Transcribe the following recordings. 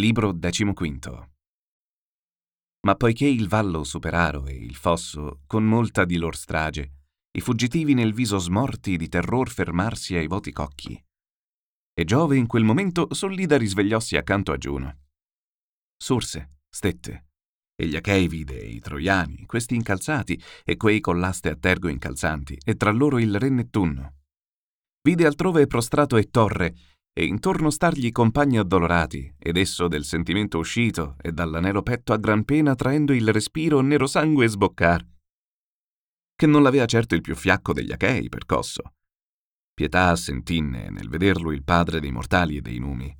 Libro XV. Ma poiché il vallo superaro e il fosso, con molta di lor strage, i fuggitivi nel viso smorti di terror fermarsi ai voti cocchi. E Giove in quel momento sollida risvegliossi accanto a Giuno. Sorse, stette, e gli Achei vide i Troiani, questi incalzati, e quei con l'aste a tergo incalzanti, e tra loro il re Nettunno. Vide altrove prostrato e torre, e intorno stargli compagni addolorati, ed esso del sentimento uscito e dall'anelo petto a gran pena traendo il respiro nero sangue sboccar. Che non l'avea certo il più fiacco degli Achei percosso. Pietà assentinne nel vederlo il padre dei mortali e dei numi,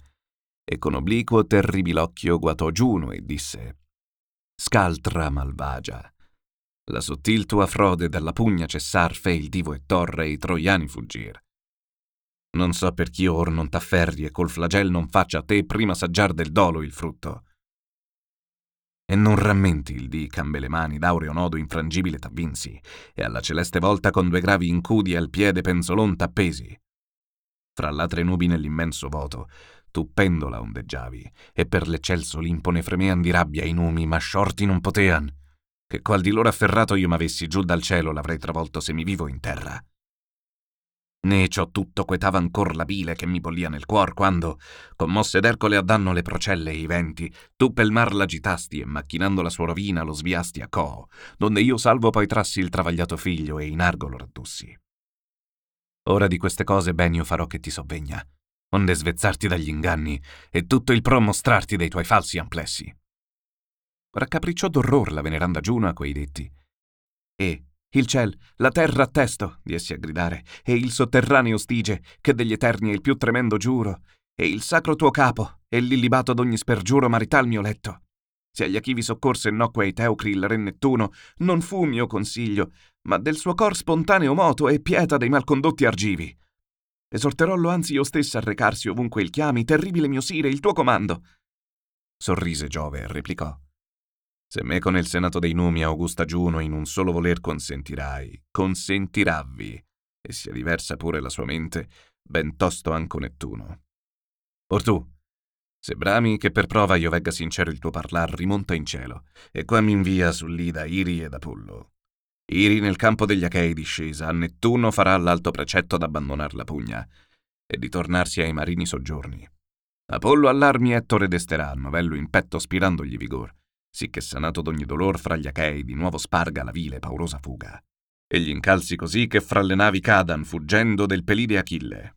e con obliquo terribilocchio guatò Giuno e disse Scaltra malvagia, la sottil tua frode dalla pugna cessar fe il divo e torre e i troiani fuggir. Non so per chi or non t'afferri e col flagel non faccia a te prima saggiar del dolo il frutto. E non rammenti il dì cambe le mani d'aureo nodo infrangibile t'avvinsi, e alla celeste volta con due gravi incudi al piede penzolon t'appesi. Fra l'altre nubi nell'immenso voto, tu pendola ondeggiavi, e per l'eccelso Olimpo ne fremean di rabbia i numi, ma sciorti non potean, che qual di loro afferrato io m'avessi giù dal cielo l'avrei travolto semivivo in terra. Né ciò tutto quetava ancor la bile che mi bollia nel cuor quando, commosse d'Ercole a danno le procelle e i venti, tu pel mar l'agitasti e macchinando la sua rovina lo sviasti a Coo, donde io salvo poi trassi il travagliato figlio e in argo lo raddussi. Ora di queste cose ben io farò che ti sovvegna, onde svezzarti dagli inganni e tutto il pro mostrarti dei tuoi falsi amplessi. Raccapricciò d'orror la veneranda Giuno a quei detti. E, il ciel, la terra a testo, diessi a gridare, e il sotterraneo stige, che degli eterni è il più tremendo giuro, e il sacro tuo capo, e l'illibato d'ogni spergiuro marital mio letto. Se agli achivi soccorse nocque ai teucri il re Nettuno, non fu mio consiglio, ma del suo cor spontaneo moto e pieta dei malcondotti argivi. Esorterollo anzi io stessa a recarsi ovunque il chiami, terribile mio sire, il tuo comando. Sorrise Giove e replicò. Se me con il senato dei numi Augusta Giuno in un solo voler consentirai, consentiravvi, e sia diversa pure la sua mente, ben tosto anco Nettuno. Or tu, se brami che per prova io vegga sincero il tuo parlar, rimonta in cielo, e qua mi invia sull'Ida Iri ed Apollo. Iri nel campo degli Achei discesa, a Nettuno farà l'alto precetto d'abbandonar la pugna, e di tornarsi ai marini soggiorni. Apollo all'armi Ettore desterà, novello in petto spirandogli vigor, sicché sanato d'ogni dolor fra gli Achei di nuovo sparga la vile e paurosa fuga. E gli incalzi così che fra le navi cadan, fuggendo del pelide Achille.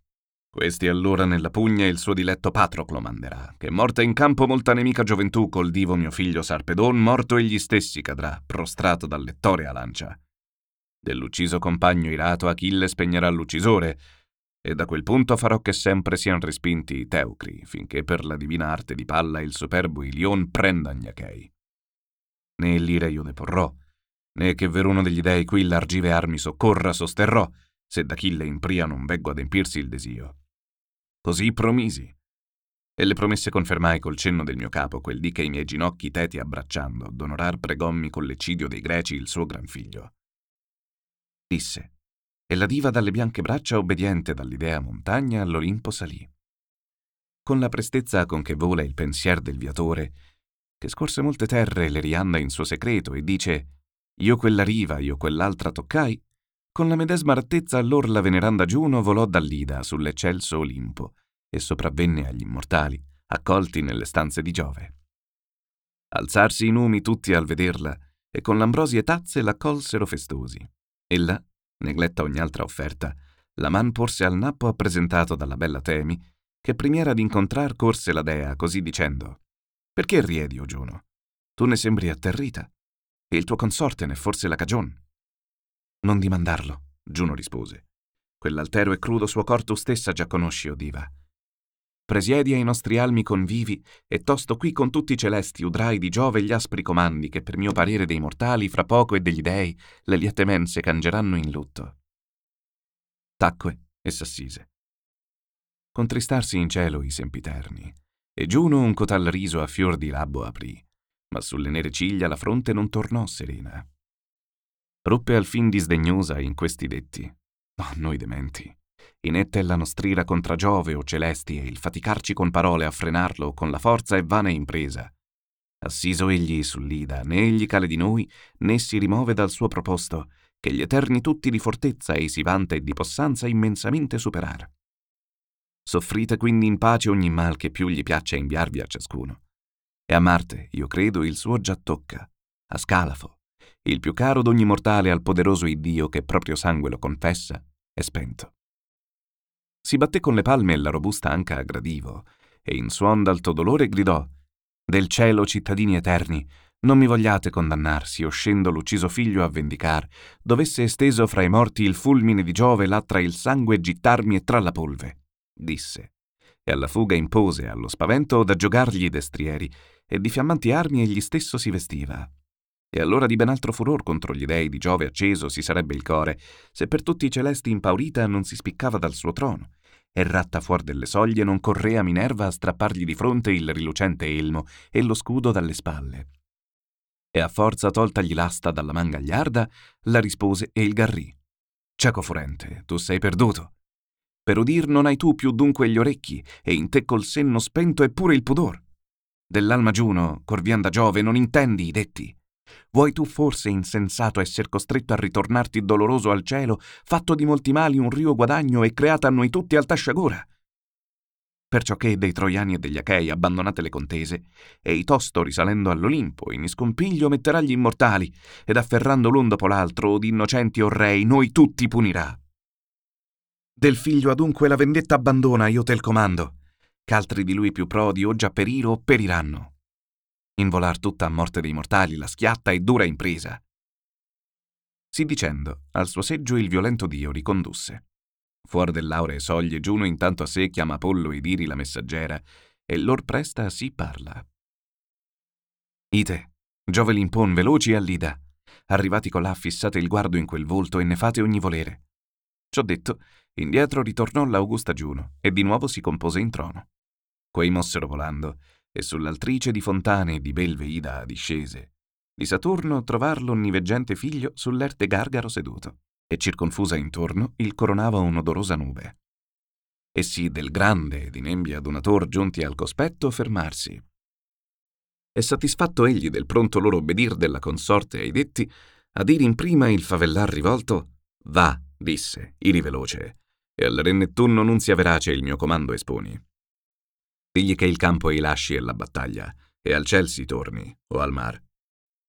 Questi allora nella pugna il suo diletto Patroclo manderà, che morta in campo molta nemica gioventù col divo mio figlio Sarpedon, morto egli stessi cadrà, prostrato dal lettore a lancia. Dell'ucciso compagno irato Achille spegnerà l'uccisore, e da quel punto farò che sempre siano respinti i teucri, finché per la divina arte di palla il superbo Ilion prenda gli Achei né l'ira io deporrò, né che veruno degli dei qui l'argive armi soccorra sosterrò, se d'Achille in pria non veggo adempirsi il desio. Così promisi. E le promesse confermai col cenno del mio capo quel dì che i miei ginocchi teti abbracciando, d'onorar pregommi con l'eccidio dei greci il suo gran figlio. Disse, e la diva dalle bianche braccia obbediente dall'idea montagna all'Olimpo salì. Con la prestezza con che vola il pensier del viatore, che scorse molte terre e le rianda in suo segreto e dice io quella riva, io quell'altra toccai, con la medesima rattezza allor la veneranda Giuno volò dall'Ida sull'eccelso Olimpo e sopravvenne agli immortali, accolti nelle stanze di Giove. Alzarsi i numi tutti al vederla e con l'ambrosie tazze l'accolsero festosi. Ella, negletta ogni altra offerta, la man porse al nappo appresentato dalla bella Temi, che primiera d'incontrar corse la dea così dicendo Perché riedi, o Giuno? Tu ne sembri atterrita, e il tuo consorte n'è forse la cagion. Non dimandarlo, Giuno rispose. Quell'altero e crudo suo cor tu stessa già conosci, o diva. Presiedi ai nostri almi convivi, e tosto qui con tutti i celesti udrai di Giove gli aspri comandi che per mio parere dei mortali fra poco e degli dei le liete mense cangeranno in lutto. Tacque e s'assise. Contristarsi in cielo i sempiterni, e Giuno un cotal riso a fior di labbo aprì, ma sulle nere ciglia la fronte non tornò serena. Ruppe alfin disdegnosa in questi detti. Oh, noi dementi! Inetta è la nostrira contra Giove o celesti e il faticarci con parole a frenarlo con la forza è vana impresa. Assiso egli sull'ida, né egli cale di noi, né si rimuove dal suo proposto, che gli eterni tutti di fortezza ei si vanta e di possanza immensamente superar. Soffrite quindi in pace ogni mal che più gli piaccia inviarvi a ciascuno. E a Marte, io credo, il suo già tocca, a Scalafo, il più caro d'ogni mortale al poderoso Iddio che proprio sangue lo confessa, è spento. Si batté con le palme la robusta anca a gradivo, e in suon d'alto dolore gridò Del cielo, cittadini eterni, non mi vogliate condannarsi, o scendo l'ucciso figlio a vendicar, dovesse esteso fra i morti il fulmine di Giove l'attra il sangue gittarmi e tra la polve, disse, e alla fuga impose allo spavento da giogargli i destrieri, e di fiammanti armi egli stesso si vestiva. E allora di ben altro furor contro gli dei di Giove acceso si sarebbe il core, se per tutti i celesti impaurita non si spiccava dal suo trono, e ratta fuor delle soglie non correa Minerva a strappargli di fronte il rilucente elmo e lo scudo dalle spalle. E a forza toltagli l'asta dalla mangagliarda, la rispose e il garrì. Cieco furente, tu sei perduto. Per udir non hai tu più dunque gli orecchi, e in te col senno spento è pure il pudor. Dell'alma Giuno, corvian da Giove, non intendi i detti. Vuoi tu forse, insensato, esser costretto a ritornarti doloroso al cielo, fatto di molti mali un rio guadagno e creata a noi tutti alta sciagura? Perciò che dei Troiani e degli Achei abbandonate le contese, e tosto risalendo all'Olimpo in iscompiglio metterà gli immortali, ed afferrando l'un dopo l'altro, od innocenti o rei, noi tutti punirà. Del figlio adunque la vendetta abbandona, io te il comando, ch'altri di lui più prodi o già periro o periranno involar tutta a morte dei mortali la schiatta e dura impresa. Sì dicendo, al suo seggio il violento dio ricondusse. Fuor dell'auree soglie Giuno intanto a sé chiama Apollo ed Iri la messaggera, e lor presta sì parla. Ite, Giove l'impon veloci all'ida. Arrivati colà fissate il guardo in quel volto e ne fate ogni volere. Ciò detto, indietro ritornò l'augusta Giuno e di nuovo si compose in trono. Quei mossero volando, e sull'altrice di fontane e di belve Ida discese. Di Saturno trovar l'onniveggente figlio sull'erte gargaro seduto, e circonfusa intorno il coronava un'odorosa nube. Essi del grande ed in embia donator giunti al cospetto fermarsi. E satisfatto egli del pronto loro obbedir della consorte ai detti, a dir in prima il favellar rivolto, Va, disse, iri veloce, e al re Nettuno nunzia verace il mio comando esponi. Digli che il campo ei lasci e la battaglia, e al ciel si torni, o al mar.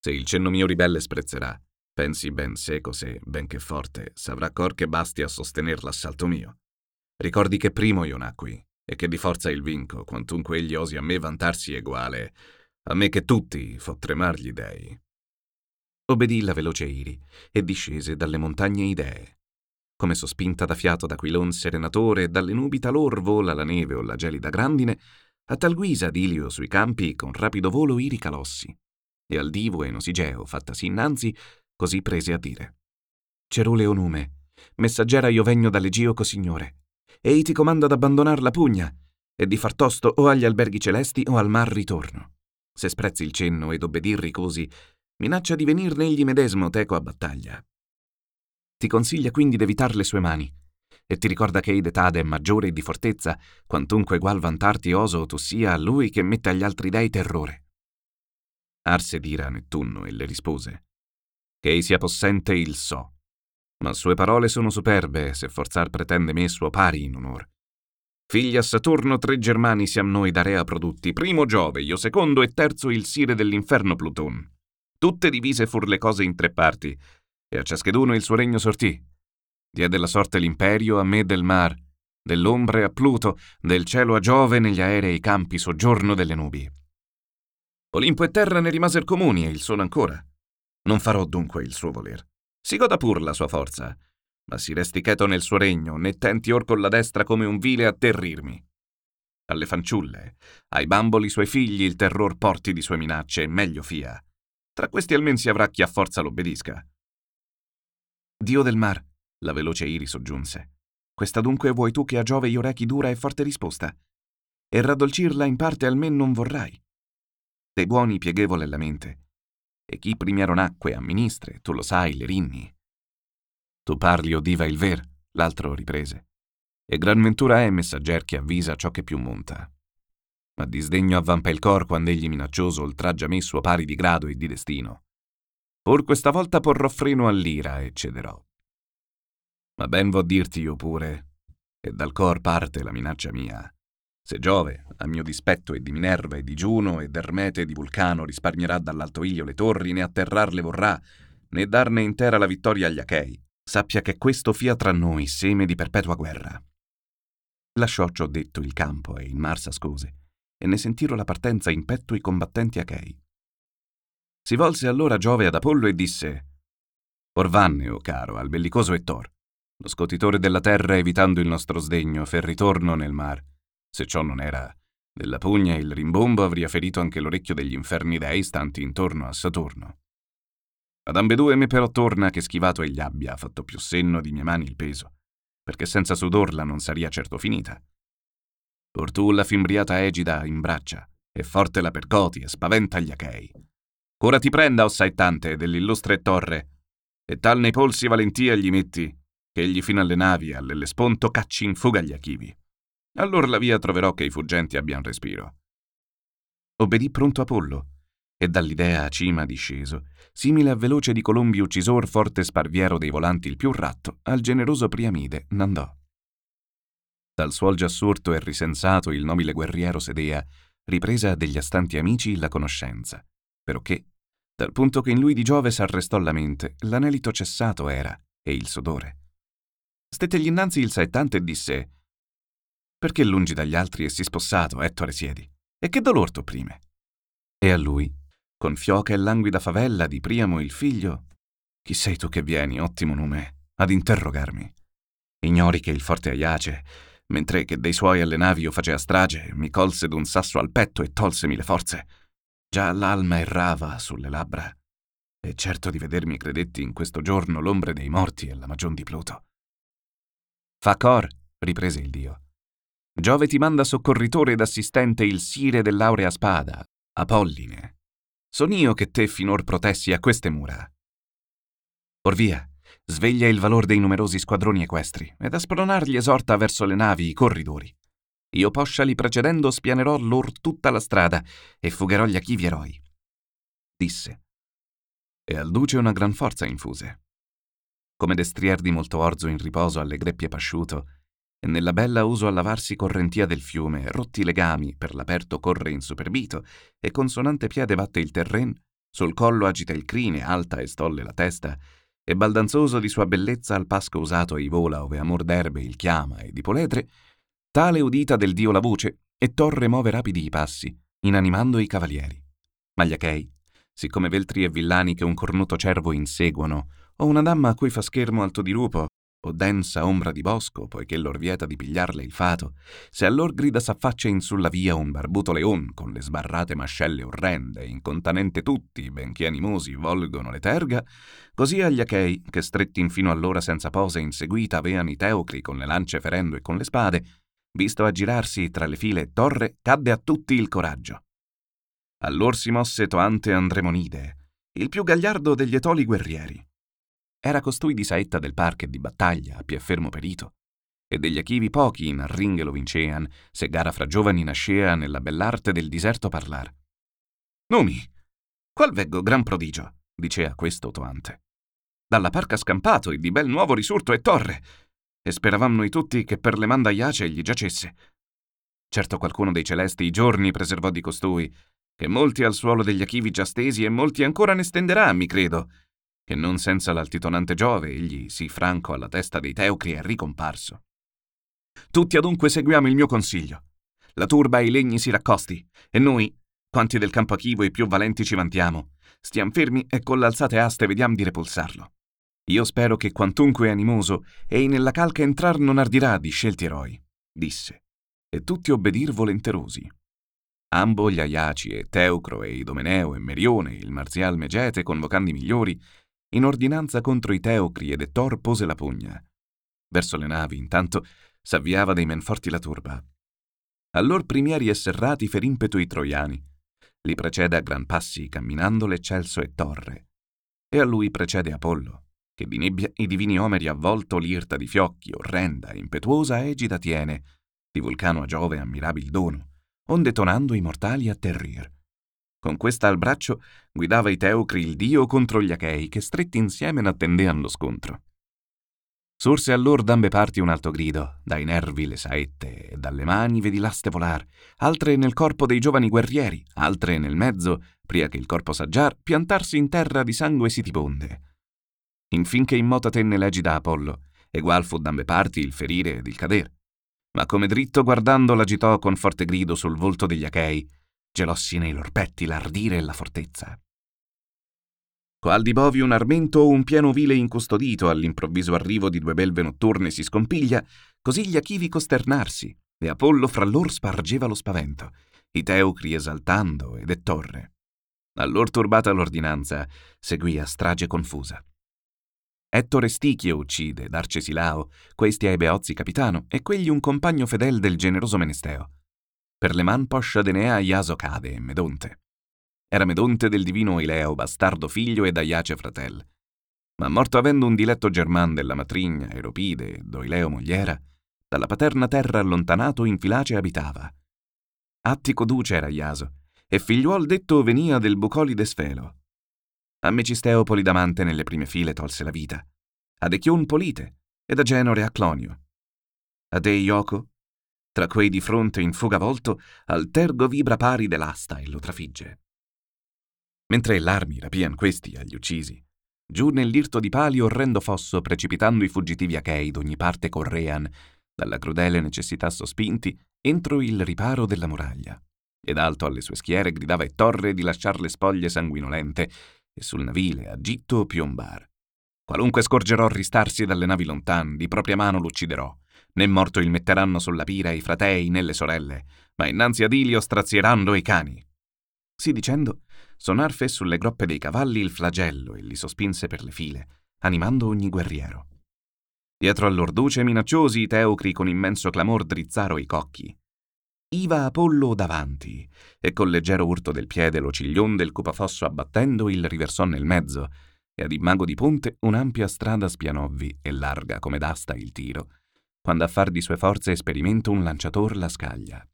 Se il cenno mio ribelle sprezzerà, pensi ben seco se, benché forte, savrà cor che basti a sostener l'assalto mio. Ricordi che primo io nacqui, e che di forza il vinco, quantunque egli osi a me vantarsi eguale, a me che tutti fo tremar gli dei. Obbedì la veloce Iri, e discese dalle montagne idee. Come sospinta da fiato d'aquilon serenatore, e dalle nubi talor vola la neve o la gelida grandine, a tal guisa d'Ilio sui campi con rapido volo iri calossi. E al divo e Nosigeo, fattasi innanzi, così prese a dire. Cerule o nume, messaggera io vegno dall'Egio cosignore. Ei ti comanda d'abbandonar la pugna, e di far tosto o agli alberghi celesti o al mar ritorno. Se sprezzi il cenno ed obbedir ricusi, minaccia di venir negli medesmo teco a battaglia. Ti consiglia quindi d'evitar le sue mani, e ti ricorda che d'etade è maggiore e di fortezza, quantunque egual vantarti oso tu sia a lui che mette agli altri dei terrore. Arse dira a Nettuno e le rispose, che ei sia possente il so, ma sue parole sono superbe se forzar pretende me suo pari in onor. Figli a Saturno, tre germani siam noi da rea produtti, primo Giove, io secondo e terzo il sire dell'inferno Pluton. Tutte divise fur le cose in tre parti, e a ciascheduno il suo regno sortì. Diede la sorte l'imperio a me del mar, dell'ombre a Pluto, del cielo a Giove negli aerei campi soggiorno delle nubi. Olimpo e terra ne rimaser comuni e il sono ancora. Non farò dunque il suo voler. Si goda pur la sua forza, ma si resti cheto nel suo regno, né tenti or con la destra come un vile atterrirmi. Alle fanciulle, ai bamboli suoi figli il terror porti di sue minacce, meglio fia. Tra questi almen si avrà chi a forza l'obbedisca. Dio del mar, la veloce Iri soggiunse. Questa dunque vuoi tu che a Giove io rechi dura e forte risposta? E raddolcirla in parte almen non vorrai. Dei buoni pieghevole la mente. E chi primiero nacque a ministre, tu lo sai, le rinni. Tu parli o diva il ver, l'altro riprese. E gran ventura è messagger che avvisa ciò che più monta. Ma disdegno avvampa il cor quando egli minaccioso oltraggia me suo pari di grado e di destino. Or questa volta porrò freno all'ira e cederò. Ma ben vo dirti io pure, e dal cor parte la minaccia mia. Se Giove, a mio dispetto e di Minerva e di Giuno e d'Ermete e di Vulcano risparmierà dall'alto Ilio le torri, né atterrarle vorrà, né darne intera la vittoria agli Achei, sappia che questo fia tra noi seme di perpetua guerra. Lasciò ciò detto il campo e il mar s'ascose, e ne sentirono la partenza in petto i combattenti achei. Si volse allora Giove ad Apollo e disse: Orvanne, o caro, al bellicoso Ettor, lo scotitore della terra evitando il nostro sdegno, fer ritorno nel mar. Se ciò non era, della pugna il rimbombo avria ferito anche l'orecchio degli inferni dei stanti intorno a Saturno. Ad ambedue me però torna che schivato egli abbia fatto più senno di mie mani il peso, perché senza sudorla non saria certo finita. Or tu la fimbriata egida in braccia, e forte la percoti e spaventa gli achei. Ora ti prenda, o saettante, dell'illustre torre, e tal nei polsi valentia gli metti, che egli fino alle navi all'Ellesponto cacci in fuga gli achivi. Allor la via troverò che i fuggenti abbiano respiro. Obbedì pronto Apollo, e dall'idea a cima disceso, simile a veloce di colombi uccisor forte sparviero dei volanti il più ratto, al generoso Priamide n'andò. Dal suol già sorto e risensato il nobile guerriero sedea, ripresa degli astanti amici la conoscenza, perché, dal punto che in lui di Giove s'arrestò la mente, l'anelito cessato era, e il sodore. Stettegli innanzi il saettante e disse «Perché lungi dagli altri e si spossato, Ettore siedi? E che dolor t'opprime?» E a lui, con fioca e languida favella di Priamo il figlio, chi sei tu che vieni, ottimo nume, ad interrogarmi? Ignori che il forte Aiace, mentre che dei suoi alle navi io facea strage, mi colse d'un sasso al petto e tolsemi le forze. Già l'alma errava sulle labbra, e certo di vedermi credetti in questo giorno l'ombre dei morti e la magion di Pluto. Fa cor, riprese il dio. Giove ti manda soccorritore ed assistente il sire dell'aurea spada, Apolline. Son io che te finor protessi a queste mura. Or via, sveglia il valor dei numerosi squadroni equestri ed a spronargli esorta verso le navi i corridori. Io poscia precedendo spianerò lor tutta la strada e fugherò gli achivi eroi. Disse. E al duce una gran forza infuse. Come destrier di molto orzo in riposo alle greppie pasciuto, e nella bella uso a lavarsi correntia del fiume, rotti legami, per l'aperto corre insuperbito, e con sonante piede batte il terren, sul collo agita il crine, alta e stolle la testa, e baldanzoso di sua bellezza al pasco usato ei vola ove amor d'erbe il chiama e di poletre, tale udita del dio la voce, e torre move rapidi i passi, inanimando i cavalieri. Ma gli achei, siccome veltri e villani che un cornuto cervo inseguono, o una damma a cui fa schermo alto dirupo, o densa ombra di bosco, poiché lor vieta di pigliarle il fato, se a lor grida s'affaccia in sulla via un barbuto leon con le sbarrate mascelle orrende, incontanente tutti, benché animosi, volgono le terga, così agli achei, che stretti infino allora senza posa inseguita avean i teocri con le lance ferendo e con le spade, visto aggirarsi tra le file torre, cadde a tutti il coraggio. Allor si mosse Toante Andremonide, il più gagliardo degli etoli guerrieri era costui di saetta del parco e di battaglia, a pie fermo perito. E degli achivi pochi in arringhe lo vincean, se gara fra giovani nascea nella bell'arte del diserto parlar. Numi, qual veggo gran prodigio, dicea questo Toante. Dalla parca scampato e di bel nuovo risurto e torre, e speravamo noi tutti che per le mandaiace gli giacesse, Certo qualcuno dei celesti i giorni preservò di costui, che molti al suolo degli Achivi già stesi e molti ancora ne stenderà, mi credo, che non senza l'altitonante Giove egli, sì franco alla testa dei Teucri, è ricomparso. Tutti adunque seguiamo il mio consiglio. La turba e i legni si raccosti, e noi, quanti del campo Achivo i più valenti ci vantiamo, stiam fermi e con l'alzate aste vediam di repulsarlo. Io spero che quantunque animoso, ei nella calca entrar non ardirà di scelti eroi, disse, e tutti obbedir volenterosi. Ambo gli Aiaci e Teucro e Idomeneo e Merione, il marzial Megete, convocando i migliori, in ordinanza contro i Teocri ed Ettor pose la pugna. Verso le navi, intanto, s'avviava dei men forti la turba. Allor primieri e serrati fer impeto i troiani. Li precede a gran passi, camminando l'eccelso e torre. E a lui precede Apollo, che di nebbia i divini omeri avvolto l'irta di fiocchi, orrenda, impetuosa egida tiene, di vulcano a Giove ammirabil dono, onde tonando i mortali atterrir. Con questa al braccio guidava i Teucri il dio contro gli Achei, che stretti insieme n'attendean lo scontro. Sorse allor d'ambe parti un alto grido, dai nervi le saette e dalle mani vedi l'aste volar, altre nel corpo dei giovani guerrieri, altre nel mezzo, pria che il corpo saggiar, piantarsi in terra di sangue si tibonde. Infinché in mota tenne l'egida Apollo, egual fu d'ambe parti il ferire ed il cader. Ma come dritto guardando l'agitò con forte grido sul volto degli Achei, gelossi nei lor petti l'ardire e la fortezza. Qual di bovi un armento o un pieno vile incustodito all'improvviso arrivo di due belve notturne si scompiglia, così gli achivi costernarsi, e Apollo fra lor spargeva lo spavento, i teucri esaltando ed Ettorre. Allor turbata l'ordinanza, seguì a strage confusa. Ettore Stichio uccide, d'Arcesilao, questi ai Beozzi capitano, e quegli un compagno fedel del generoso Menesteo. Per le man poscia Denea Iaso cade e Medonte. Era Medonte del divino Ileo, bastardo figlio e d'Aiace fratel. Ma morto avendo un diletto german della matrigna, Eropide, d'Oileo mogliera, dalla paterna terra allontanato in Filace abitava. Attico duce era Iaso, e figliuol detto venia del bucolide Sfelo. A Mecisteo Polidamante nelle prime file tolse la vita, ad Echion Polite, ed a Genore a Clonio. Ad Eioco, tra quei di fronte in fuga volto, al tergo vibra pari dell'asta e lo trafigge. Mentre l'armi rapian questi agli uccisi, giù nell'irto di pali orrendo fosso, precipitando i fuggitivi achei d'ogni parte correan, dalla crudele necessità sospinti, entro il riparo della muraglia. Ed alto alle sue schiere gridava e torre di lasciar le spoglie sanguinolente e sul navile agitto piombar. Qualunque scorgerò ristarsi dalle navi lontan, di propria mano l'ucciderò. Né morto il metteranno sulla pira i fratei né le sorelle, ma innanzi ad Ilio strazieranno i cani. Sì dicendo, sonar fe sulle groppe dei cavalli il flagello e li sospinse per le file, animando ogni guerriero. Dietro all'orduce minacciosi i teucri con immenso clamor drizzaro i cocchi. Iva Apollo davanti, e col leggero urto del piede lo ciglion del cupafosso abbattendo il riversò nel mezzo, e ad immago di ponte un'ampia strada spianovvi e larga come d'asta il tiro, quando a far di sue forze esperimento un lanciator la scaglia.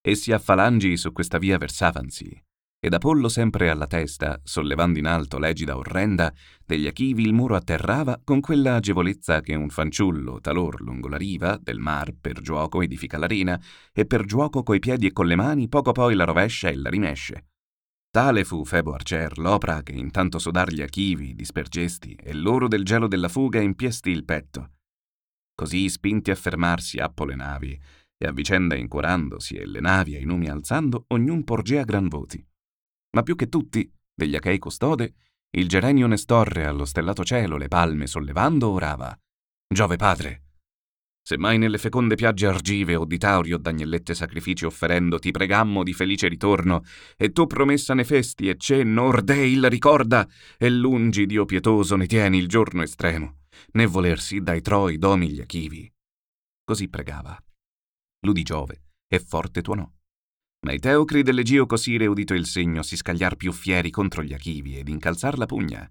Essi a falangi su questa via versavansi, ed Apollo sempre alla testa, sollevando in alto l'egida orrenda, degli Achivi il muro atterrava con quella agevolezza che un fanciullo, talor lungo la riva, del mar, per giuoco edifica l'arena, e per giuoco coi piedi e con le mani poco poi la rovescia e la rimesce. Tale fu Febo Arcer l'opera che intanto sodar gli Achivi dispergesti e loro del gelo della fuga impiesti il petto. Così spinti a fermarsi appo le navi, e a vicenda incurandosi e le navi ai numi alzando, ognun porgea gran voti. Ma più che tutti, degli Achei custode, il gerenio Nestorre allo stellato cielo le palme sollevando orava. Giove padre, se mai nelle feconde piagge argive o di tauri o d'agnellette sacrifici offerendo ti pregammo di felice ritorno, e tu promessa ne festi e cenno ordei il ricorda, e lungi, Dio pietoso, ne tieni il giorno estremo, né volersi dai Troi domi gli Achivi. Così pregava l'udì Giove, e forte tuonò. Ma i teucri dell'Egio Cosire udito il segno si scagliar più fieri contro gli Achivi ed incalzar la pugna.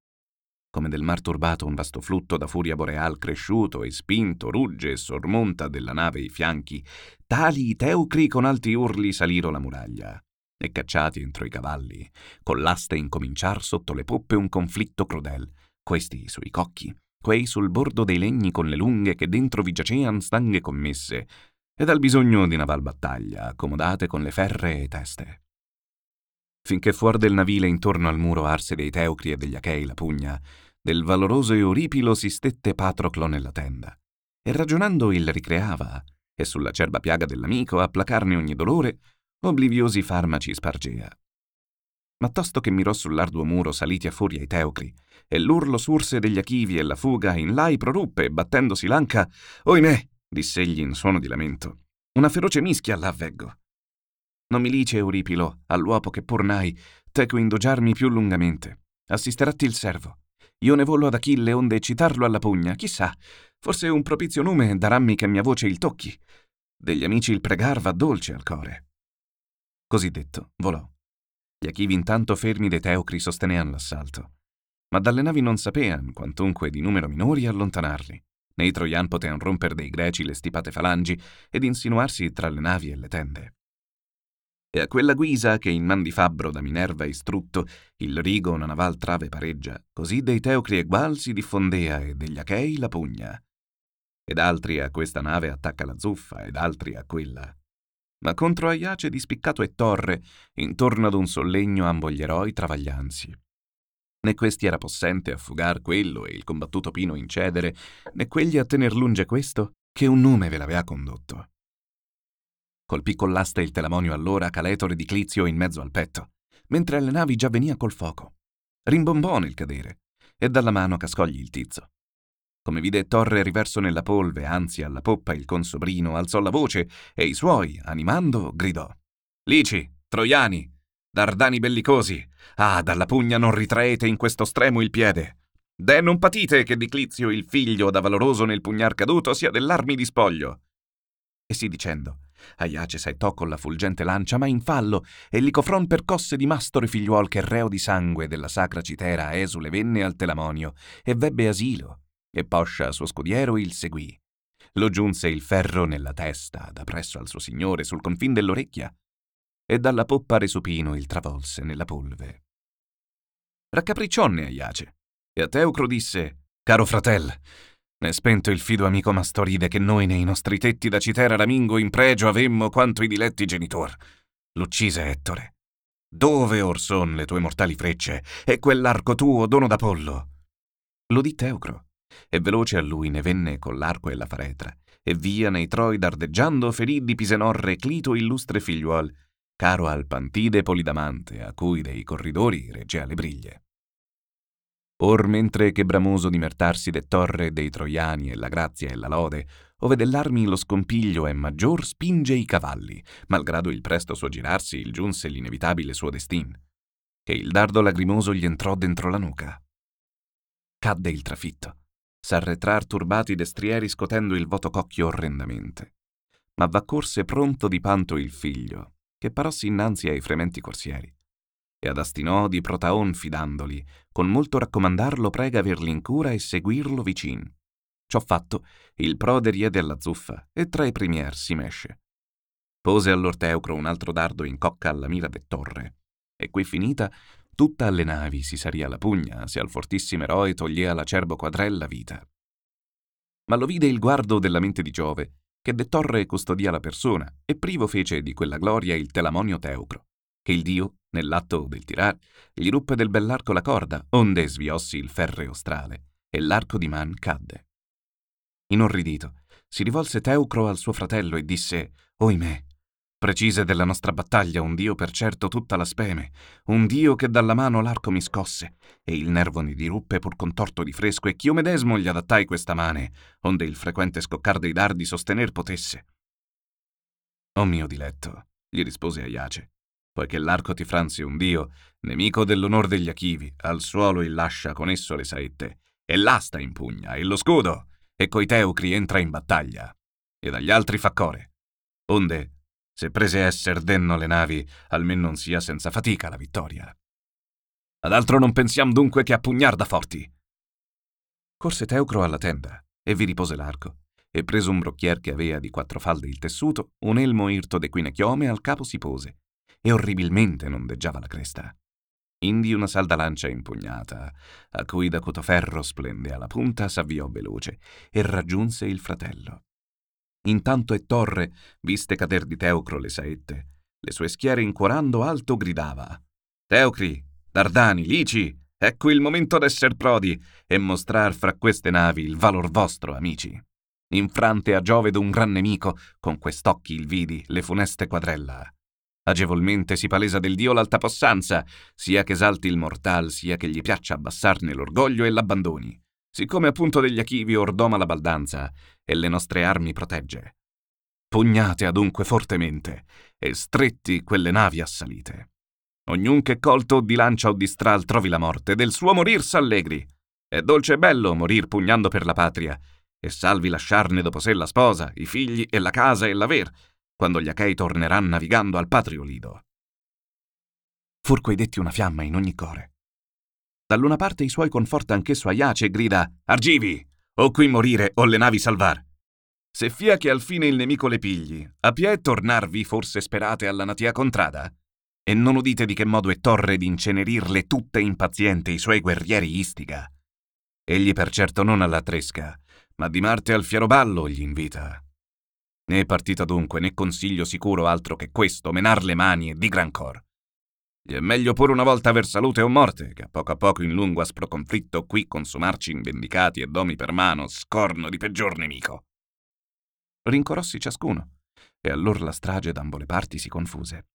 Come del mar turbato un vasto flutto da furia boreal cresciuto e spinto rugge e sormonta della nave i fianchi, tali i teucri con alti urli saliro la muraglia. E cacciati entro i cavalli, con l'aste incominciar sotto le poppe un conflitto crudel, questi sui cocchi, quei sul bordo dei legni con le lunghe che dentro vi giacean stanghe commesse, ed al bisogno di naval battaglia, accomodate con le ferree teste finché fuor del navile intorno al muro arse dei Teucri e degli Achei la pugna, del valoroso Euripilo si stette Patroclo nella tenda, e ragionando il ricreava, e sulla cerba piaga dell'amico a placarne ogni dolore, obliviosi farmaci spargea. Ma tosto che mirò sull'arduo muro saliti a furia i Teucri, e l'urlo surse degli Achivi e la fuga in lai proruppe, battendosi l'anca, oimè, diss'egli in suono di lamento, una feroce mischia là avveggo non mi lice, Euripilo, all'uopo che pur nai, teco indugiarmi più lungamente. Assisteratti il servo. Io ne vollo ad Achille onde citarlo alla pugna, chissà, forse un propizio nume darammi che mia voce il tocchi. Degli amici il pregar va dolce al core. Così detto, volò. Gli Achivi intanto fermi dei Teucri sostenean l'assalto. Ma dalle navi non sapean, quantunque di numero minori, allontanarli. Né i Troian potean romper dei Greci le stipate falangi ed insinuarsi tra le navi e le tende e a quella guisa che in man di fabbro da Minerva istrutto il rigo una naval trave pareggia, così dei Teucri egual si diffondea e degli Achei la pugna. Ed altri a questa nave attacca la zuffa, ed altri a quella. Ma contro Aiace di spiccato e torre, intorno ad un sollegno ambo gli eroi travagliansi. Né questi era possente a fugar quello e il combattuto Pino incedere, né quegli a tener lunge questo, che un nume ve l'avea condotto. Colpì con l'asta il telamonio allora Caletore di Clizio in mezzo al petto, mentre alle navi già venia col fuoco. Rimbombò nel cadere, e dalla mano cascogli il tizzo. Come vide Torre riverso nella polve, anzi alla poppa il consobrino, alzò la voce e i suoi, animando, gridò. Lici, troiani, dardani bellicosi, ah, dalla pugna non ritraete in questo stremo il piede. De non patite che di Clizio il figlio da valoroso nel pugnar caduto sia dell'armi di spoglio. E sì dicendo, Aiace saettò con la fulgente lancia, ma in fallo, e Licofron percosse di mastore figliuol che reo di sangue della sacra citera esule venne al telamonio, e vebbe asilo, e poscia suo scudiero il seguì. Lo giunse il ferro nella testa, da presso al suo signore sul confin dell'orecchia, e dalla poppa resupino il travolse nella polve. Raccapriccionne Aiace, e a Teucro disse, Caro fratel, è spento il fido amico Mastoride che noi nei nostri tetti da Citera Ramingo in pregio avemmo quanto i diletti genitor. L'uccise Ettore. Dove or son le tue mortali frecce e quell'arco tuo dono d'Apollo? Lo di Teucro, e veloce a lui ne venne con l'arco e la faretra, e via nei Troi dardeggiando ferì di Pisenorre Clito illustre figliuol, caro al Pantide Polidamante, a cui dei corridori reggea le briglie. Or mentre che bramoso di mertarsi de torre dei troiani e la grazia e la lode, ove dell'armi lo scompiglio è maggior, spinge i cavalli, malgrado il presto suo girarsi il giunse l'inevitabile suo destin, che il dardo lagrimoso gli entrò dentro la nuca. Cadde il trafitto, s'arretrar turbati destrieri scotendo il voto cocchio orrendamente. Ma v'accorse pronto di panto il figlio, che parossi innanzi ai frementi corsieri e ad Astinò di Protaon fidandoli, con molto raccomandarlo prega averli in cura e seguirlo vicin. Ciò fatto, il prode riede alla zuffa e tra i primier si mesce. Pose all'Orteucro un altro dardo in cocca alla mira de torre, e qui finita, tutta alle navi si saria la pugna se al fortissimo eroe togliea l'acerbo quadrella vita. Ma lo vide il guardo della mente di Giove, che de torre custodia la persona, e privo fece di quella gloria il telamonio Teucro, che il dio, nell'atto del tirar, gli ruppe del bell'arco la corda, onde sviossi il ferreo strale, e l'arco di Man cadde. Inorridito, si rivolse Teucro al suo fratello e disse, Oimè, precise della nostra battaglia un dio per certo tutta la speme, un dio che dalla mano l'arco mi scosse, e il nervo mi diruppe pur contorto di fresco, e ch'io medesmo gli adattai questa mane, onde il frequente scoccar dei dardi sostener potesse. O mio diletto, gli rispose Aiace, poiché l'arco ti franzi un dio, nemico dell'onor degli Achivi, al suolo il lascia con esso le saette, e l'asta impugna, e lo scudo, e coi teucri entra in battaglia, e dagli altri fa core. Onde, se prese esser denno le navi, almen non sia senza fatica la vittoria. Ad altro non pensiam dunque che a pugnar da forti. Corse Teucro alla tenda e vi ripose l'arco, e preso un brocchier che avea di quattro falde il tessuto, un elmo irto de quinachiome al capo si pose, e orribilmente ondeggiava la cresta. Indi una salda lancia impugnata, a cui d'acuto ferro splende alla punta, s'avviò veloce e raggiunse il fratello. Intanto Torre, viste cader di Teucro le saette, le sue schiere incuorando alto gridava Teucri, Dardani, Lici, ecco il momento d'esser prodi e mostrar fra queste navi il valor vostro, amici. Infrante a Giove d'un gran nemico, con quest'occhi il vidi, le funeste quadrella. Agevolmente si palesa del Dio l'alta possanza, sia che esalti il mortal, sia che gli piaccia abbassarne l'orgoglio e l'abbandoni siccome appunto degli Achivi ordoma la baldanza e le nostre armi protegge. Pugnate adunque fortemente e stretti quelle navi assalite. Ognun che colto o di lancia o di stral trovi la morte, del suo morir s'allegri. È dolce e bello morir pugnando per la patria, e salvi lasciarne dopo sé la sposa, i figli e la casa e l'aver, quando gli Achei torneranno navigando al patrio lido. Fur quei detti una fiamma in ogni core. Dall'una parte i suoi conforta anch'esso Aiace e grida Argivi! O qui morire o le navi salvar! Se fia che al fine il nemico le pigli, a pie tornarvi forse sperate alla natia contrada? E non udite di che modo è torre d'incenerirle tutte impaziente i suoi guerrieri istiga? Egli per certo non alla tresca, ma di Marte al fiero ballo gli invita. Né partita dunque, né consiglio sicuro altro che questo, menar le mani e di gran cor. Gli è meglio pure una volta aver salute o morte, che a poco a poco in lungo aspro conflitto qui consumarci invendicati e domi per mano, scorno di peggior nemico. Rincorossi ciascuno, e allor la strage d'ambo le parti si confuse.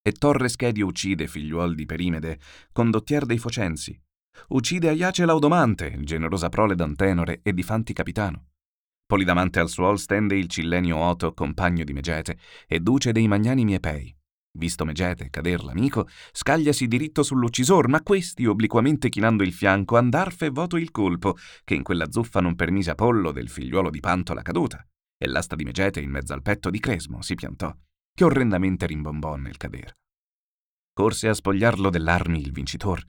E Torre Schedio uccide figliuol di Perimede, condottier dei Focensi. Uccide Aiace l'Audomante, generosa prole d'Antenore e di Fanti capitano. Polidamante al suol stende il cillenio Oto, compagno di Megete, e duce dei magnanimi Epei. Visto Megete cader l'amico, scagliasi diritto sull'uccisor, ma questi, obliquamente chinando il fianco, andar fe voto il colpo, che in quella zuffa non permise Apollo del figliuolo di Panto la caduta, e l'asta di Megete in mezzo al petto di Cresmo si piantò, che orrendamente rimbombò nel cader. Corse a spogliarlo dell'armi il vincitor,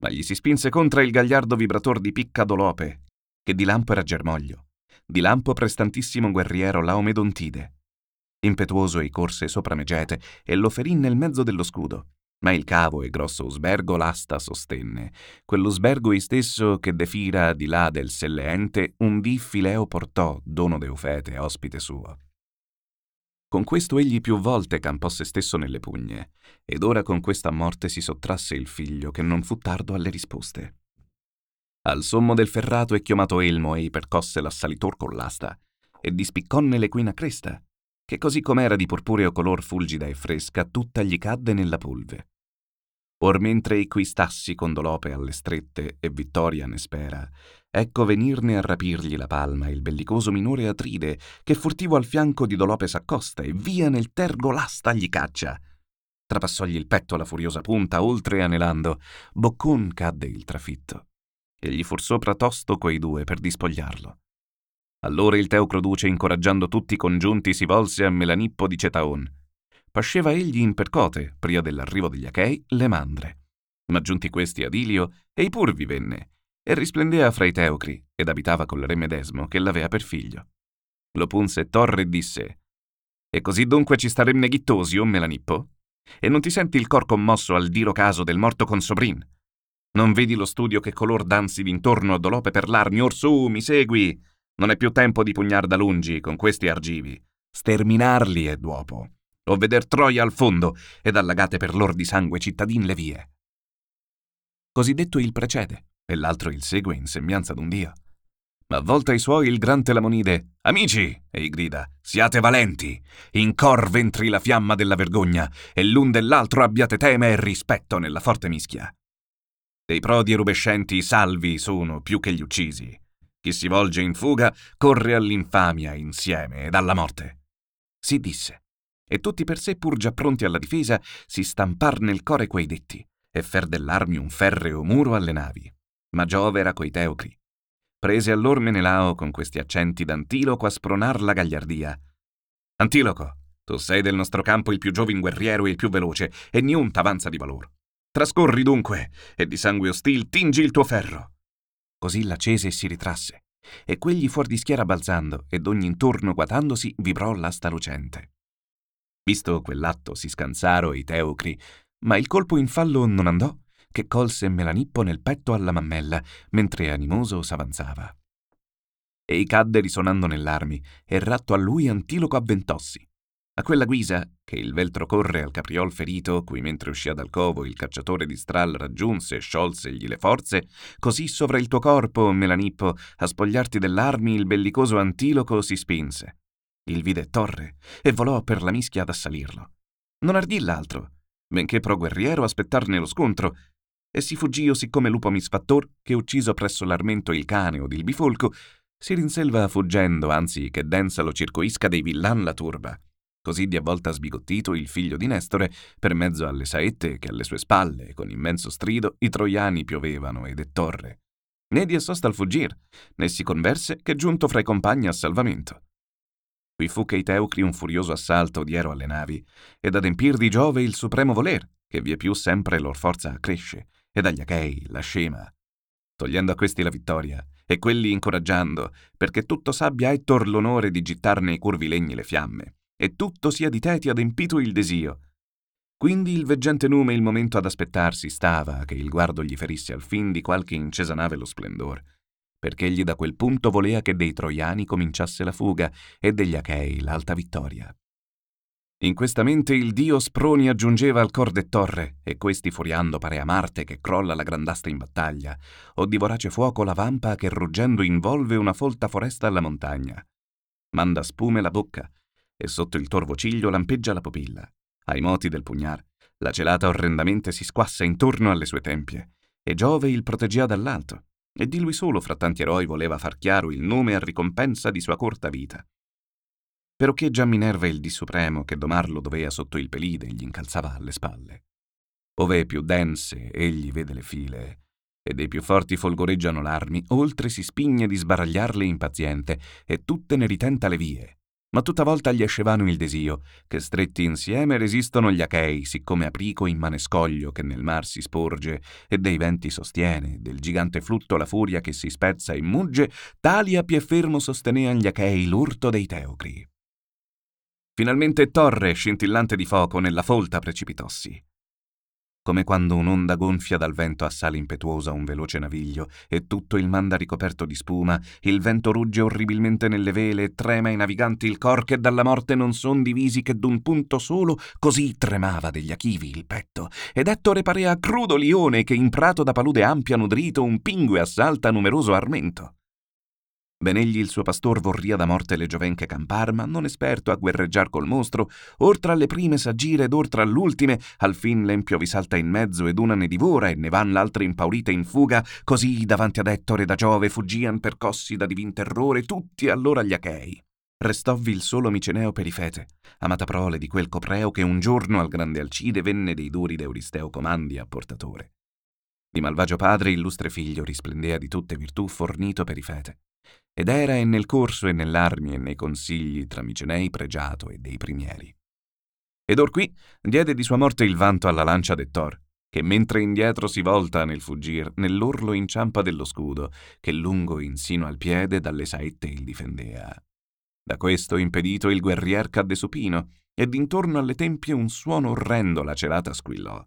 ma gli si spinse contra il gagliardo vibrator di Picca Dolope, che di lampo era germoglio, di lampo prestantissimo guerriero Laomedontide, Impetuoso ei corse sopra Megete e lo ferì nel mezzo dello scudo. Ma il cavo e grosso usbergo l'asta sostenne, quell'usbergo istesso che de fira di là del selleente un dì Fileo portò, dono d'Eufete, ospite suo. Con questo egli più volte campò se stesso nelle pugne, ed ora con questa morte si sottrasse il figlio che non fu tardo alle risposte. Al sommo del ferrato e chiamato elmo ei percosse l'assalitor con l'asta, e dispicconne l'equina cresta, che così com'era di purpureo color fulgida e fresca, tutta gli cadde nella polve. Or mentre equistassi con Dolope alle strette e vittoria ne spera, ecco venirne a rapirgli la palma il bellicoso minore Atride, che furtivo al fianco di Dolope s'accosta e via nel tergo l'asta gli caccia. Trapassògli il petto alla furiosa punta, oltre anelando, boccon cadde il trafitto. E gli fur sopra tosto quei due per dispogliarlo. Allora il Teucro Duce, incoraggiando tutti i congiunti, si volse a Melanippo di Cetaon. Pasceva egli in percote, prima dell'arrivo degli Achei, le mandre. Ma giunti questi ad Ilio, ei pur vi venne, e risplendea fra i Teucri, ed abitava col re Medesmo, che l'avea per figlio. Lo punse Torre e disse, E così dunque ci starem neghittosi, o Melanippo? E non ti senti il cor commosso al diro caso del morto con Sobrin? Non vedi lo studio che color danzi d'intorno a Dolope per l'armi? Orsù, mi segui! Non è più tempo di pugnar da lungi con questi argivi. Sterminarli è d'uopo. O veder Troia al fondo ed allagate per lor di sangue cittadin le vie. Così detto il precede, e l'altro il segue in sembianza d'un dio. Ma volta ai suoi il gran Telamonide. Amici, ei grida, siate valenti. In cor ventri la fiamma della vergogna, e l'un dell'altro abbiate teme e rispetto nella forte mischia. Dei prodi rubescenti salvi sono più che gli uccisi. Chi si volge in fuga corre all'infamia insieme ed alla morte. Si disse, e tutti per sé pur già pronti alla difesa si stampar nel core quei detti e fer dell'armi un ferreo muro alle navi. Ma Giove era coi teucri. Prese allor Menelao con questi accenti d'Antiloco a spronar la gagliardia. Antiloco, tu sei del nostro campo il più giovin guerriero e il più veloce, e niun t'avanza di valor. Trascorri dunque, e di sangue ostil tingi il tuo ferro. Così l'accese e si ritrasse, e quegli fuor di schiera balzando ed ogni intorno guatandosi vibrò l'asta lucente. Visto quell'atto si scansaro i teucri, ma il colpo in fallo non andò, che colse Melanippo nel petto alla mammella, mentre animoso s'avanzava. Ei cadde risonando nell'armi, e ratto a lui Antiloco avventossi, a quella guisa, che il veltro corre al capriol ferito, cui mentre uscì dal covo il cacciatore di Stral raggiunse e sciolsegli le forze, così sovra il tuo corpo, Melanippo, a spogliarti dell'armi il bellicoso Antiloco si spinse. Il vide torre e volò per la mischia ad assalirlo. Non ardì l'altro, benché pro guerriero aspettarne lo scontro, e si fuggio siccome lupo misfattor che ucciso presso l'armento il cane od il bifolco, si rinselva fuggendo, anzi che densa lo circoisca dei villan la turba così di a volta sbigottito il figlio di Nestore, per mezzo alle saette che alle sue spalle, con immenso strido, i troiani piovevano e torre. Né di assosta al fuggir, né si converse che giunto fra i compagni a salvamento. Qui fu che i teucri un furioso assalto diero alle navi, ed adempir di Giove il supremo voler, che vie più sempre lor forza accresce, ed agli Achei la scema. Togliendo a questi la vittoria, e quelli incoraggiando, perché tutto sabbia Ettor l'onore di gittar nei curvi legni le fiamme e tutto sia di te ti adempito il desio. Quindi il veggente nume il momento ad aspettarsi stava che il guardo gli ferisse al fin di qualche incesa nave lo splendor, perché egli da quel punto volea che dei troiani cominciasse la fuga e degli achei l'alta vittoria. In questa mente il dio sproni aggiungeva al cor de torre, e questi furiando pare a Marte che crolla la grandasta in battaglia, o di vorace fuoco la vampa che ruggendo involve una folta foresta alla montagna. Manda spume la bocca, e sotto il torvo ciglio lampeggia la pupilla. Ai moti del pugnar, la celata orrendamente si squassa intorno alle sue tempie, e Giove il proteggia dall'alto, e di lui solo fra tanti eroi voleva far chiaro il nome a ricompensa di sua corta vita. Perché già Minerva il di supremo che domarlo dovea sotto il pelide gli incalzava alle spalle. Ove più dense egli vede le file, e dei più forti folgoreggiano l'armi, oltre si spigne di sbaragliarle impaziente, e tutte ne ritenta le vie, ma tutta volta gli escevano il desio, che stretti insieme resistono gli achei, siccome aprico in manescoglio che nel mar si sporge, e dei venti sostiene, del gigante flutto la furia che si spezza e mugge, tali a pie fermo sostenean gli achei l'urto dei teucri. Finalmente torre, scintillante di fuoco, nella folta precipitossi come quando un'onda gonfia dal vento assale impetuosa un veloce naviglio e tutto il manda ricoperto di spuma, il vento rugge orribilmente nelle vele e trema i naviganti il cor che dalla morte non son divisi che d'un punto solo, così tremava degli achivi il petto. Ed Ettore parea crudo lione che in prato da palude ampia nudrito un pingue assalta numeroso armento. Benegli il suo pastor vorria da morte le giovenche campar, ma non esperto a guerreggiar col mostro, oltre alle prime s'aggire ed oltre all'ultime, al fin l'empio vi salta in mezzo ed una ne divora e ne van l'altra impaurita in fuga, così davanti ad Ettore da Giove fuggian percossi da divin terrore tutti allora gli Achei. Restovvi il solo Miceneo Perifete, amata prole di quel copreo che un giorno al grande Alcide venne dei duri d'Euristeo comandi a portatore. Di malvagio padre illustre figlio risplendea di tutte virtù fornito Perifete ed era e nel corso e nell'armi e nei consigli tra Micenei pregiato e dei primieri. Ed or qui diede di sua morte il vanto alla lancia d'Ettor, che mentre indietro si volta nel fuggir, nell'orlo inciampa dello scudo, che lungo insino al piede dalle saette il difendea. Da questo impedito il guerrier cadde supino, ed intorno alle tempie un suono orrendo lacerata squillò.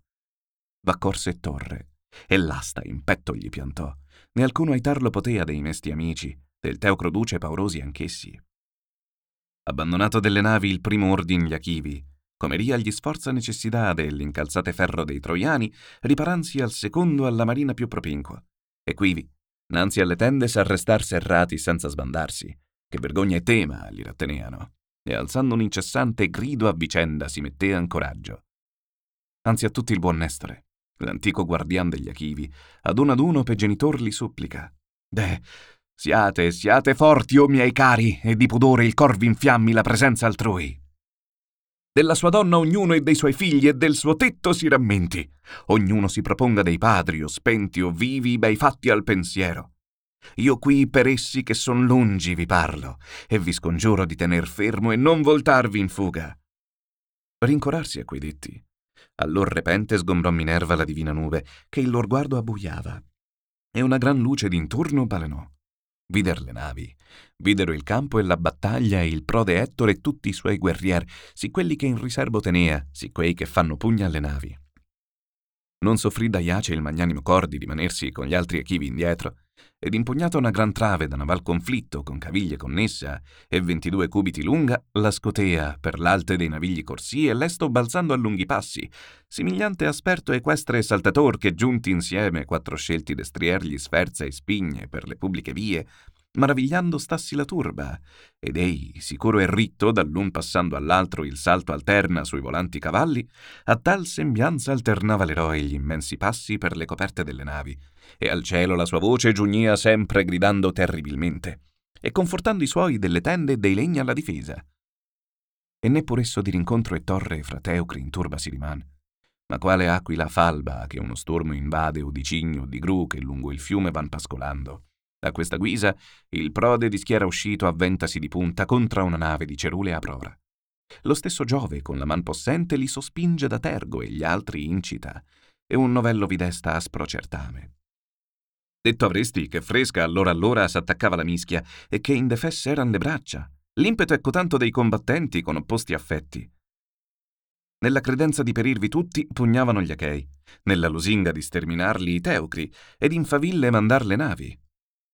V'accorse Torre, e l'asta in petto gli piantò, né alcuno aitarlo potea dei mesti amici, del Teucro duce paurosi anch'essi. Abbandonato delle navi il primo ordin gli Achivi, come ria gli sforza necessità dell'incalzate ferro dei Troiani, riparansi al secondo alla marina più propinqua, e quivi, nanzi alle tende s'arrestar serrati senza sbandarsi, che vergogna e tema li ratteneano, e alzando un incessante grido a vicenda si mettean coraggio. Anzi a tutti il buon Nestore, l'antico guardian degli Achivi, ad uno ad uno pe genitor li supplica. Deh, siate, siate forti, o oh miei cari, e di pudore il cor infiammi la presenza altrui. Della sua donna ognuno e dei suoi figli e del suo tetto si rammenti. Ognuno si proponga dei padri o spenti o vivi i bei fatti al pensiero. Io qui per essi che son lungi vi parlo, e vi scongiuro di tener fermo e non voltarvi in fuga. Rincorarsi a quei detti. Allor repente sgombrò Minerva la divina nube, che il lor guardo abbuiava, e una gran luce d'intorno balenò. Vider le navi, videro il campo e la battaglia e il prode Ettore e tutti i suoi guerrieri, sì quelli che in riservo tenea, sì quei che fanno pugna alle navi. Non soffrì da Iace il magnanimo cor di rimanersi con gli altri echivi indietro, ed impugnata una gran trave da naval conflitto con caviglie connessa e 22 cubiti lunga, la scotea per l'alte dei navigli corsi e lesto balzando a lunghi passi, simigliante a sperto equestre saltator che giunti insieme quattro scelti destrier gli sferza e spigne per le pubbliche vie, maravigliando stassi la turba, ed ei, sicuro e ritto, dall'un passando all'altro il salto alterna sui volanti cavalli, a tal sembianza alternava l'eroe gli immensi passi per le coperte delle navi, e al cielo la sua voce giugnia sempre gridando terribilmente, e confortando i suoi delle tende e dei legni alla difesa. E neppur esso di rincontro e torre fra Teucri in turba si rimane, ma quale aquila falba che uno stormo invade o di cigno o di gru che lungo il fiume van pascolando da questa guisa il prode di schiera uscito avventasi di punta contra una nave di cerule a prora. Lo stesso Giove con la man possente li sospinge da tergo e gli altri incita, e un novello vi desta aspro certame. Detto avresti che fresca allora allora s'attaccava la mischia e che indefesse eran le braccia. L'impeto è cotanto dei combattenti con opposti affetti. Nella credenza di perirvi tutti pugnavano gli achei, nella lusinga di sterminarli i teucri, ed in faville mandar le navi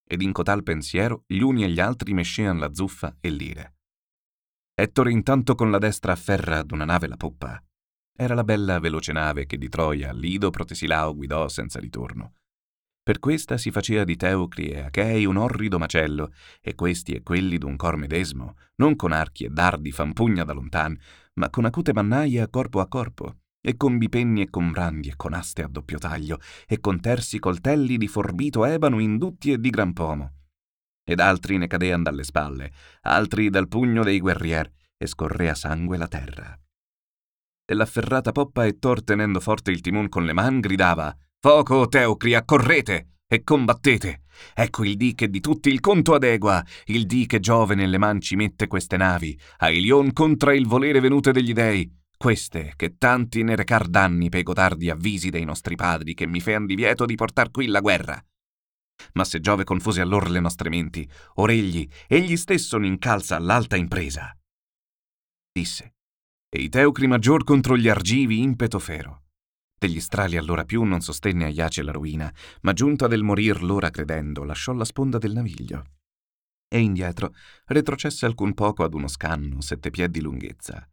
ed in cotal pensiero gli uni e gli altri mescean la zuffa e l'ire. Ettore intanto con la destra afferra ad una nave la poppa. Era la bella veloce nave che di Troia a Lido Protesilao guidò senza ritorno. Per questa si faceva di Teucri e Achei un orrido macello, e questi e quelli d'un cor medesmo, non con archi e dardi fan pugna da lontan, ma con acute mannaie corpo a corpo, e con bipenni e con brandi e con aste a doppio taglio, e con tersi coltelli di forbito ebano indutti e di gran pomo. Ed altri ne cadean dalle spalle, altri dal pugno dei guerrier, e scorrea sangue la terra. E l'afferrata poppa Ettor, tenendo forte il timon con le man, gridava «Foco, Teucri, accorrete!» e combattete. Ecco il dì che di tutti il conto adegua, il dì che Giove nelle man ci mette queste navi, a Ilion contra il volere venute degli dei, queste, che tanti ne recar danni pei gotardi avvisi dei nostri padri, che mi fean divieto di portar qui la guerra. Ma se Giove confuse allor le nostre menti, or egli, egli stesso n'incalza all'alta impresa. Disse, e i teucri maggior contro gli argivi impeto fero. Degli strali allora più non sostenne a Iace la ruina, ma giunta del morir l'ora credendo, lasciò la sponda del naviglio. E indietro retrocesse alcun poco ad uno scanno, sette piedi di lunghezza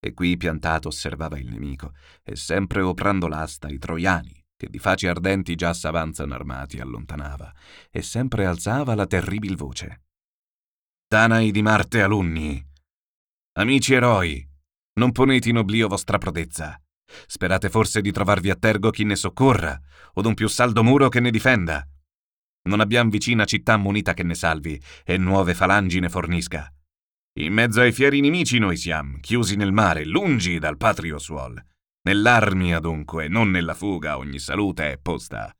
e qui piantato osservava il nemico, e sempre oprando l'asta i troiani, che di faci ardenti già s'avanzano armati, allontanava, e sempre alzava la terribil voce. Tanai di Marte alunni! Amici eroi, non ponete in oblio vostra prodezza. Sperate forse di trovarvi a tergo chi ne soccorra, o d'un più saldo muro che ne difenda. Non abbiam vicina città munita che ne salvi, e nuove falangi ne fornisca. In mezzo ai fieri nemici noi siamo, chiusi nel mare, lungi dal patrio suol. Nell'armia dunque, non nella fuga, ogni salute è posta.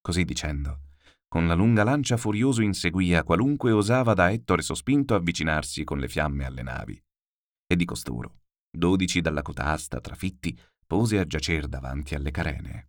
Così dicendo, con la lunga lancia furioso inseguia qualunque osava da Ettore sospinto avvicinarsi con le fiamme alle navi. E di costoro, dodici dalla cotasta, trafitti, pose a giacer davanti alle carene.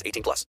18 plus.